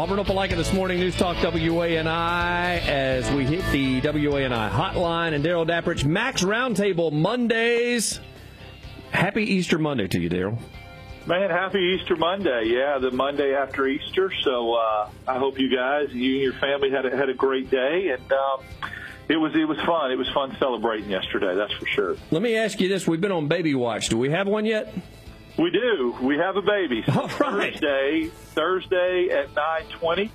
Auburn Opelika this morning, News Talk WANI, as we hit the WANI hotline. And Daryl Dapprich, Max Roundtable Mondays. Happy Easter Monday to you, Daryl. Man, happy Easter Monday. Yeah, the Monday after Easter. So uh, I hope you guys, you and your family had a, had a great day. And um, it was it was fun. It was fun celebrating yesterday, that's for sure. Let me ask you this. We've been on Baby Watch. Do we have one yet? We do. We have a baby. All right. Thursday, Thursday at 920.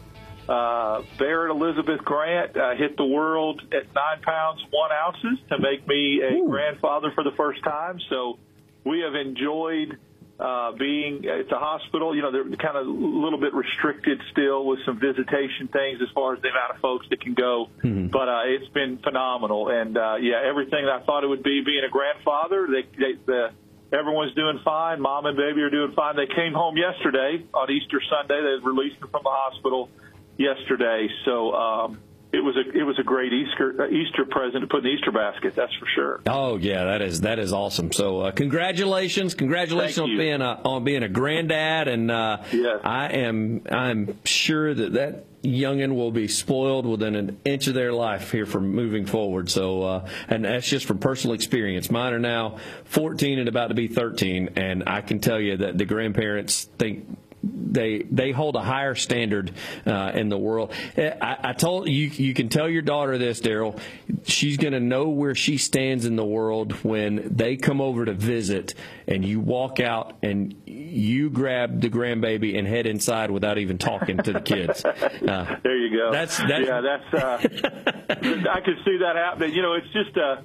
Uh, Barrett Elizabeth Grant uh, hit the world at nine pounds one ounces to make me a Ooh. grandfather for the first time. So we have enjoyed uh, being at the hospital. You know, they're kind of a little bit restricted still with some visitation things as far as the amount of folks that can go. But uh, it's been phenomenal, and uh, yeah, everything that I thought it would be being a grandfather. They, they the everyone's doing fine. Mom and baby are doing fine. They came home yesterday on Easter Sunday. They released them from the hospital yesterday, so. Um, it was a it was a great Easter uh, Easter present to put in the Easter basket. That's for sure. Oh yeah, that is that is awesome. So uh, congratulations, congratulations Thank on you. being a on being a granddad, and uh, Yes. I am I'm sure that that youngin will be spoiled within an inch of their life here from moving forward. So uh, and that's just from personal experience. Mine are now 14 and about to be 13, and I can tell you that the grandparents think they they hold a higher standard uh, in the world. I, I told you you can tell your daughter this, Daryl. She's going to know where she stands in the world when they come over to visit, and you walk out and you grab the grandbaby and head inside without even talking to the kids. Uh, There you go. That's- that's- yeah. That's uh, I could see that happening. You know, it's just uh,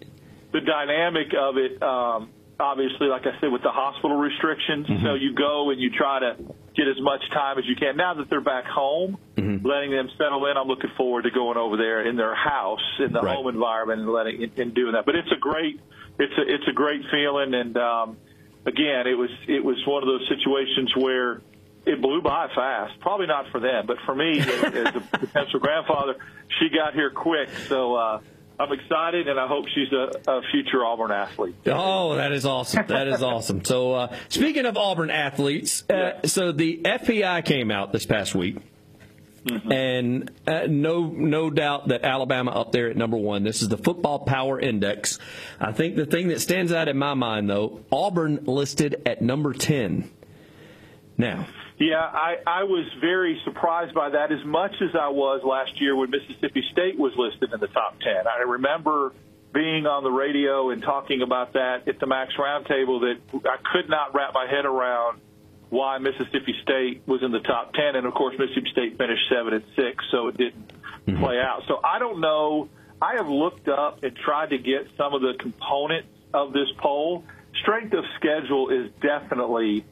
the dynamic of it. Um, obviously, like I said, with the hospital restrictions, Mm-hmm. so you go and you try to get as much time as you can. Now that they're back home, Mm-hmm. letting them settle in, I'm looking forward to going over there in their house, in the Right. home environment, and letting and, doing that. But it's a great, it's a it's a great feeling, and um, again, it was it was one of those situations where it blew by fast. Probably not for them, but for me as, as a potential grandfather, she got here quick. So uh, I'm excited, and I hope she's a, a future Auburn athlete. Oh, that is awesome. That is awesome. So, uh, speaking of Auburn athletes, uh, so the FPI came out this past week. And uh, no, no doubt that Alabama up there at number one. This is the Football Power Index. I think the thing that stands out in my mind, though, Auburn listed at number ten. Now, Yeah, I, I was very surprised by that as much as I was last year when Mississippi State was listed in the top 10. I remember being on the radio and talking about that at the Max Roundtable that I could not wrap my head around why Mississippi State was in the top 10. And of course, Mississippi State finished 7 and 6, so it didn't mm-hmm. play out. So I don't know. I have looked up and tried to get some of the components of this poll. Strength of schedule is definitely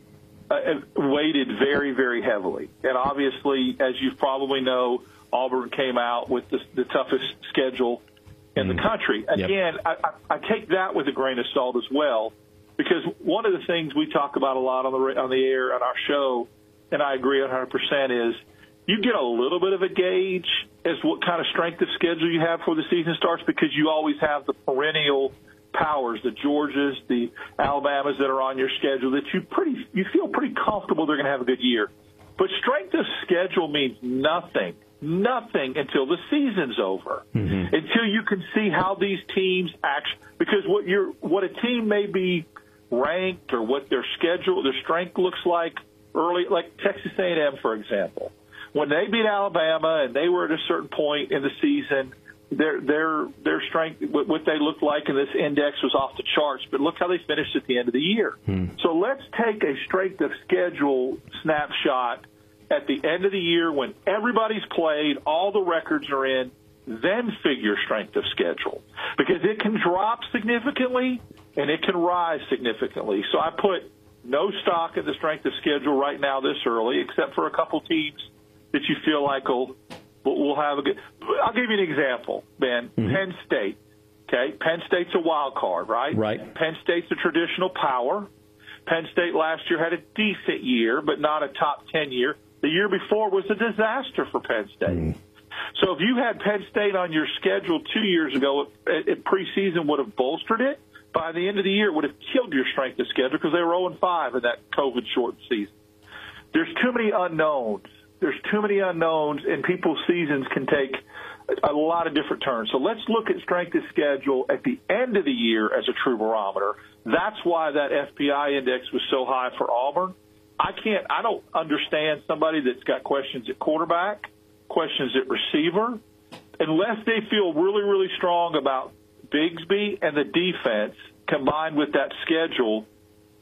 uh, weighted very, very heavily. And obviously, as you probably know, Auburn came out with the, the toughest schedule in the country. Again, I, I, I take that with a grain of salt as well, because one of the things we talk about a lot on the on the air on our show, and I agree 100%, is you get a little bit of a gauge as what kind of strength of schedule you have before the season starts, because you always have the perennial powers, the Georgias, the Alabamas that are on your schedule that you pretty you feel pretty comfortable they're going to have a good year. But strength of schedule means nothing, nothing until the season's over, mm-hmm. until you can see how these teams act. Because what you're what a team may be ranked or what their schedule, their strength looks like early, like Texas A&M, for example, when they beat Alabama and they were at a certain point in the season their their their strength, what what they looked like in this index was off the charts. But look how they finished at the end of the year. Hmm. So let's take a strength of schedule snapshot at the end of the year when everybody's played, all the records are in. Then figure strength of schedule because it can drop significantly and it can rise significantly. So I put no stock in the strength of schedule right now this early, except for a couple teams that you feel like will will have a good. I'll give you an example, Ben. Mm-hmm. Penn State. Okay, Penn State's a wild card, right? Right. Penn State's a traditional power. Penn State last year had a decent year, but not a top ten year. The year before was a disaster for Penn State. Mm-hmm. So if you had Penn State on your schedule two years ago, at, at preseason would have bolstered it. By the end of the year, it would have killed your strength of schedule because they were 0 5 in that COVID shortened season. There's too many unknowns there's too many unknowns, and people's seasons can take a lot of different turns. So let's look at strength of schedule at the end of the year as a true barometer. That's why that FPI index was so high for Auburn. I can't, I don't understand somebody that's got questions at quarterback, questions at receiver, unless they feel really, really strong about Bigsby and the defense combined with that schedule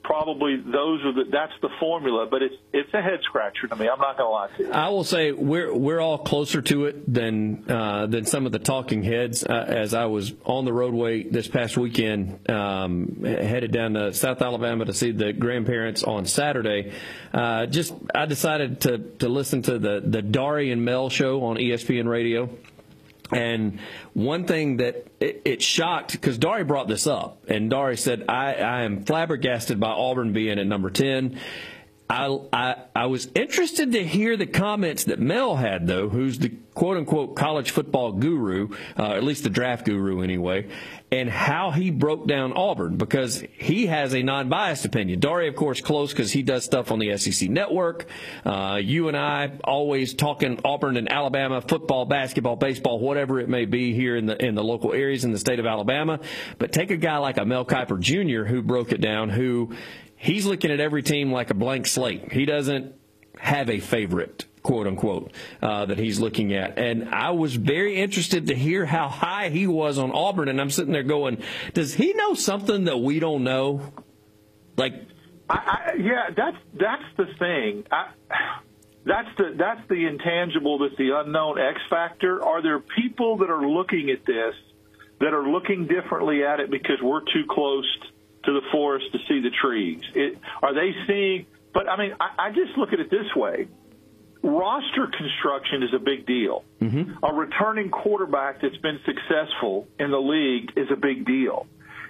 probably those are the that's the formula, but it's it's a head scratcher to me. I'm not going to lie to you. I will say we're we're all closer to it than uh, than some of the talking heads. Uh, as I was on the roadway this past weekend, um, headed down to South Alabama to see the grandparents on Saturday. Uh, just I decided to to listen to the the Dari and Mel show on ESPN Radio. And one thing that it, it shocked because Dari brought this up, and Dari said, I, I am flabbergasted by Auburn being at number 10. I, I, was interested to hear the comments that Mel had, though, who's the quote unquote college football guru, uh, at least the draft guru anyway, and how he broke down Auburn because he has a non biased opinion. Dari, of course, close because he does stuff on the SEC network. Uh, you and I always talking Auburn and Alabama football, basketball, baseball, whatever it may be here in the in the local areas in the state of Alabama. But take a guy like a Mel Kiper Jr. who broke it down, who he's looking at every team like a blank slate. He doesn't have a favorite, quote unquote, uh, that he's looking at. And I was very interested to hear how high he was on Auburn. And I'm sitting there going, does he know something that we don't know? Like, I, I, yeah, that's that's the thing. I, that's the that's the intangible. That's the unknown X factor. Are there people that are looking at this that are looking differently at it because we're too close? to the forest to see the trees? It, are they seeing? But I mean, I, I just look at it this way: roster construction is a big deal. Mm-hmm. A returning quarterback that's been successful in the league is a big deal.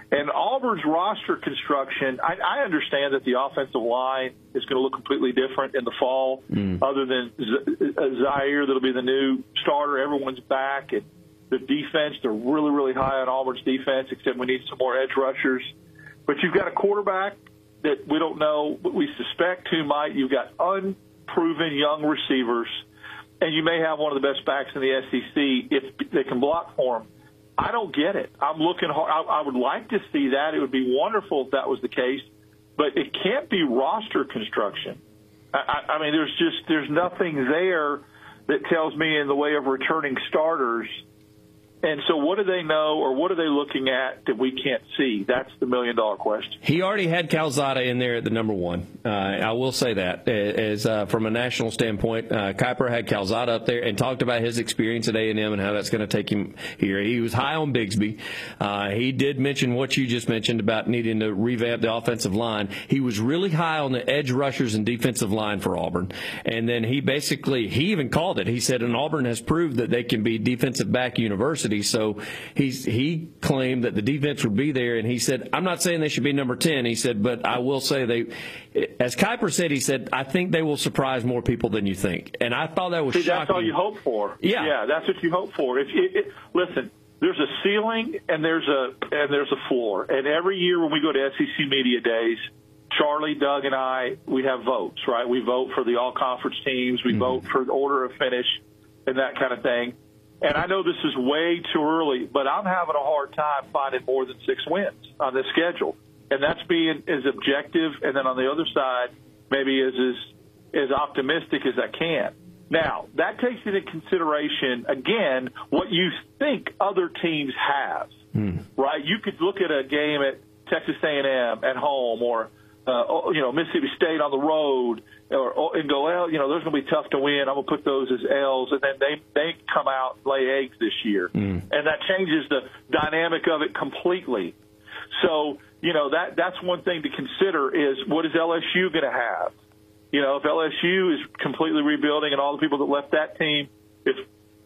And Auburn's roster construction, I, I understand that the offensive line is going to look completely different in the fall, mm. other than Z- uh, Zaire, that'll be the new starter. Everyone's back. And the defense, they're really, really high on Auburn's defense, except we need some more edge rushers. But you've got a quarterback that we don't know, but we suspect who might. You've got unproven young receivers, and you may have one of the best backs in the SEC if they can block for him. I don't get it. I'm looking hard. I, I would like to see that. It would be wonderful if that was the case, but it can't be roster construction. I, I mean, there's just there's nothing there that tells me in the way of returning starters – and so, what do they know, or what are they looking at that we can't see? That's the million dollar question. He already had Calzada in there at the number one. Uh, I will say that, as uh, from a national standpoint, uh, Kiper had Calzada up there and talked about his experience at A and M and how that's going to take him here. He was high on Bigsby. Uh, he did mention what you just mentioned about needing to revamp the offensive line. He was really high on the edge rushers and defensive line for Auburn, and then he basically he even called it. He said, "And Auburn has proved that they can be defensive back university." University. So he's he claimed that the defense would be there, and he said, "I'm not saying they should be number ten." He said, "But I will say they, as Kiper said, he said, I think they will surprise more people than you think." And I thought that was See, shocking. That's all you hope for. Yeah, yeah, that's what you hope for. If you, it, listen, there's a ceiling and there's a and there's a floor, and every year when we go to SEC media days. Charlie, Doug, and I, we have votes, right? We vote for the all conference teams. We mm-hmm. vote for the order of finish and that kind of thing. And I know this is way too early, but I'm having a hard time finding more than six wins on this schedule. And that's being as objective, and then on the other side, maybe as as, as optimistic as I can. Now, that takes into consideration, again, what you think other teams have, mm. right? You could look at a game at Texas A&M at home or uh, you know, Mississippi State on the road, or, or and go, well, you know, those are going to be tough to win. I'm going to put those as L's, and then they they come out and lay eggs this year, mm. and that changes the dynamic of it completely. So, you know, that that's one thing to consider is what is LSU going to have? You know, if LSU is completely rebuilding and all the people that left that team, if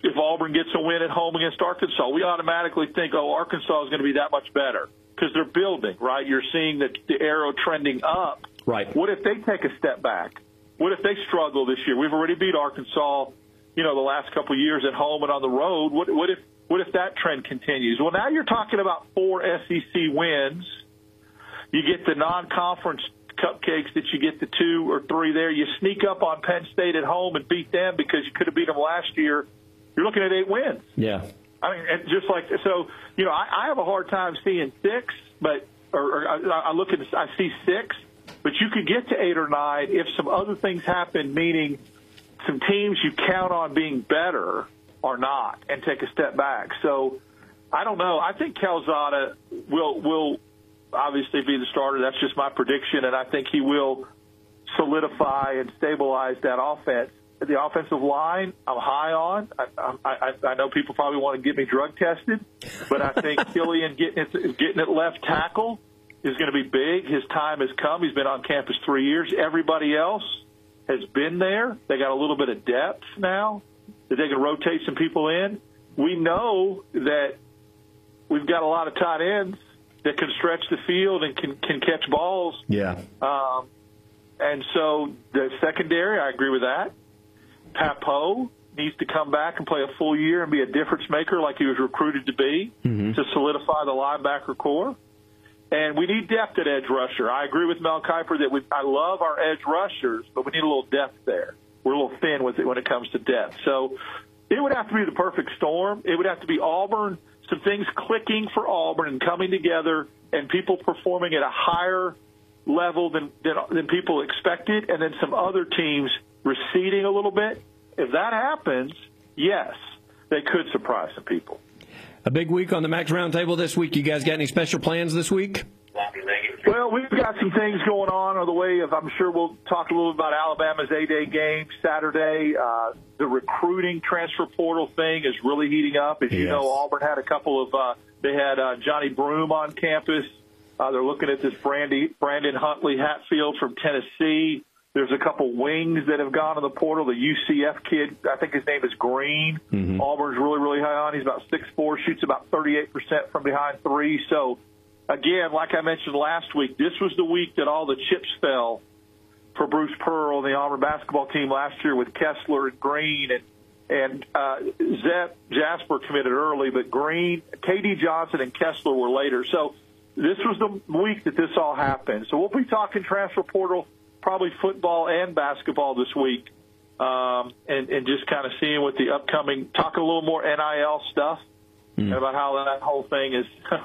if Auburn gets a win at home against Arkansas, we automatically think, oh, Arkansas is going to be that much better because they're building, right? You're seeing the, the arrow trending up. Right. What if they take a step back? What if they struggle this year? We've already beat Arkansas, you know, the last couple of years at home and on the road. What, what if what if that trend continues? Well, now you're talking about four SEC wins. You get the non-conference cupcakes that you get the two or three there. You sneak up on Penn State at home and beat them because you could have beat them last year. You're looking at eight wins. Yeah. I mean, just like so, you know, I, I have a hard time seeing six, but or, or I, I look at I see six, but you could get to eight or nine if some other things happen, meaning some teams you count on being better are not, and take a step back. So I don't know. I think Calzada will will obviously be the starter. That's just my prediction, and I think he will solidify and stabilize that offense. The offensive line, I'm high on. I, I, I know people probably want to get me drug tested, but I think Killian getting it, getting it left tackle is going to be big. His time has come. He's been on campus three years. Everybody else has been there. They got a little bit of depth now that they can rotate some people in. We know that we've got a lot of tight ends that can stretch the field and can can catch balls. Yeah. Um, and so the secondary, I agree with that. Pappoe needs to come back and play a full year and be a difference maker like he was recruited to be Mm-hmm. to solidify the linebacker core. And we need depth at edge rusher. I agree with Mel Kiper that we, I love our edge rushers, but we need a little depth there. We're a little thin with it when it comes to depth. So it would have to be the perfect storm. It would have to be Auburn, some things clicking for Auburn and coming together, and people performing at a higher level than, than, than people expected, and then some other teams receding a little bit. If that happens, yes, they could surprise some people. A big week on the Max Roundtable this week. You guys got any special plans this week? Well, we've got some things going on on the way of. I'm sure we'll talk a little about Alabama's A-Day game Saturday. Uh, the recruiting transfer portal thing is really heating up. As you Yes. know, Auburn had a couple of. Uh, they had uh, Johni Broome on campus. Uh, they're looking at this Brandy, Brandon Huntley Hatfield from Tennessee. There's a couple wings that have gone to the portal. The UCF kid, I think his name is Green. Auburn's really, really high on. He's about six four, shoots about 38% from behind three. So, again, like I mentioned last week, this was the week that all the chips fell for Bruce Pearl and the Auburn basketball team last year with Kessler and Green and and uh, Zep Jasper committed early, but Green, KD Johnson, and Kessler were later. So this was the week that this all happened. So we'll be talking transfer portal, probably football and basketball this week, um, and and just kind of seeing what the upcoming, talk a little more NIL stuff and about how that whole thing is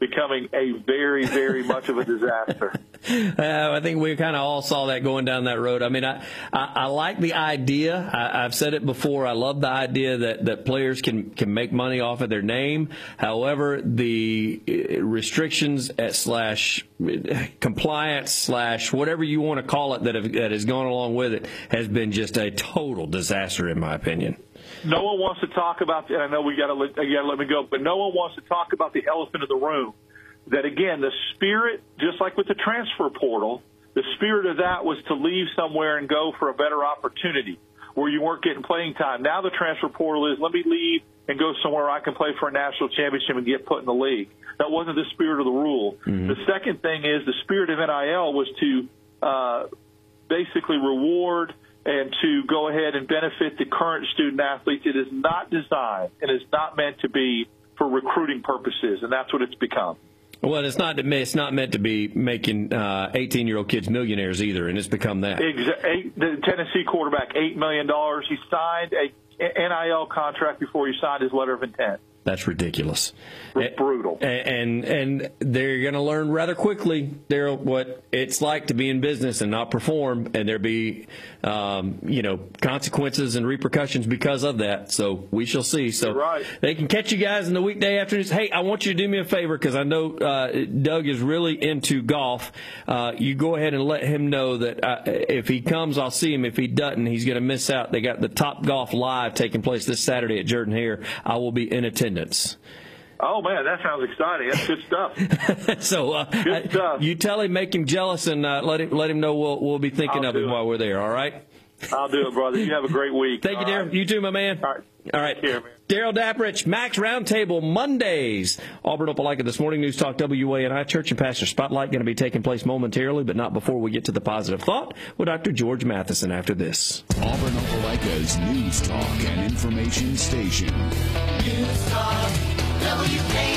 becoming a very, very much of a disaster. Uh, I think we kind of all saw that going down that road. I mean, I, I, I like the idea. I, I've said it before. I love the idea that, that players can, can make money off of their name. However, the uh, restrictions at slash compliance slash whatever you want to call it that, have, that has gone along with it has been just a total disaster, in my opinion. no one wants to talk about. And I know we got to you got to let me go, but no one wants to talk about the elephant in the room. That again, the spirit, just like with the transfer portal, the spirit of that was to leave somewhere and go for a better opportunity where you weren't getting playing time. Now the transfer portal is let me leave and go somewhere I can play for a national championship and get put in the league. That wasn't the spirit of the rule. The second thing is the spirit of NIL was to uh, basically reward and to go ahead and benefit the current student athletes. It is not designed and is not meant to be for recruiting purposes, and that's what it's become. Well, it's not it's not meant to be making uh, eighteen year old kids millionaires either, and it's become that. The Tennessee quarterback, eight million dollars. He signed a NIL contract before he signed his letter of intent. That's ridiculous. It's brutal. And and they're going to learn rather quickly, Daryl, what it's like to be in business and not perform, and there be, um, you know, consequences and repercussions because of that. So we shall see. So right. they can catch you guys in the weekday afternoons. Hey, I want you to do me a favor because I know uh, Doug is really into golf. Uh, you go ahead and let him know that uh, if he comes, I'll see him. If he doesn't, he's going to miss out. They got the Top Golf Live taking place this Saturday at Jordan Hare. I will be in attendance. Oh man, that sounds exciting. That's good stuff. so uh, Good stuff. you tell him, make him jealous, and uh, let him let him know we'll we'll be thinking I'll of him it. while we're there. All right. I'll do it, brother. You have a great week. Thank you, dear. Right. You too, my man. All right. All right. Take. Daryl Daprich, Max Roundtable Mondays. Auburn Opelika this morning. News Talk WANI Church and Pastor Spotlight going to be taking place momentarily, but not before we get to the positive thought with Dr. George Matheson after this. Auburn Opelika's news talk and information station. News Talk, WANI.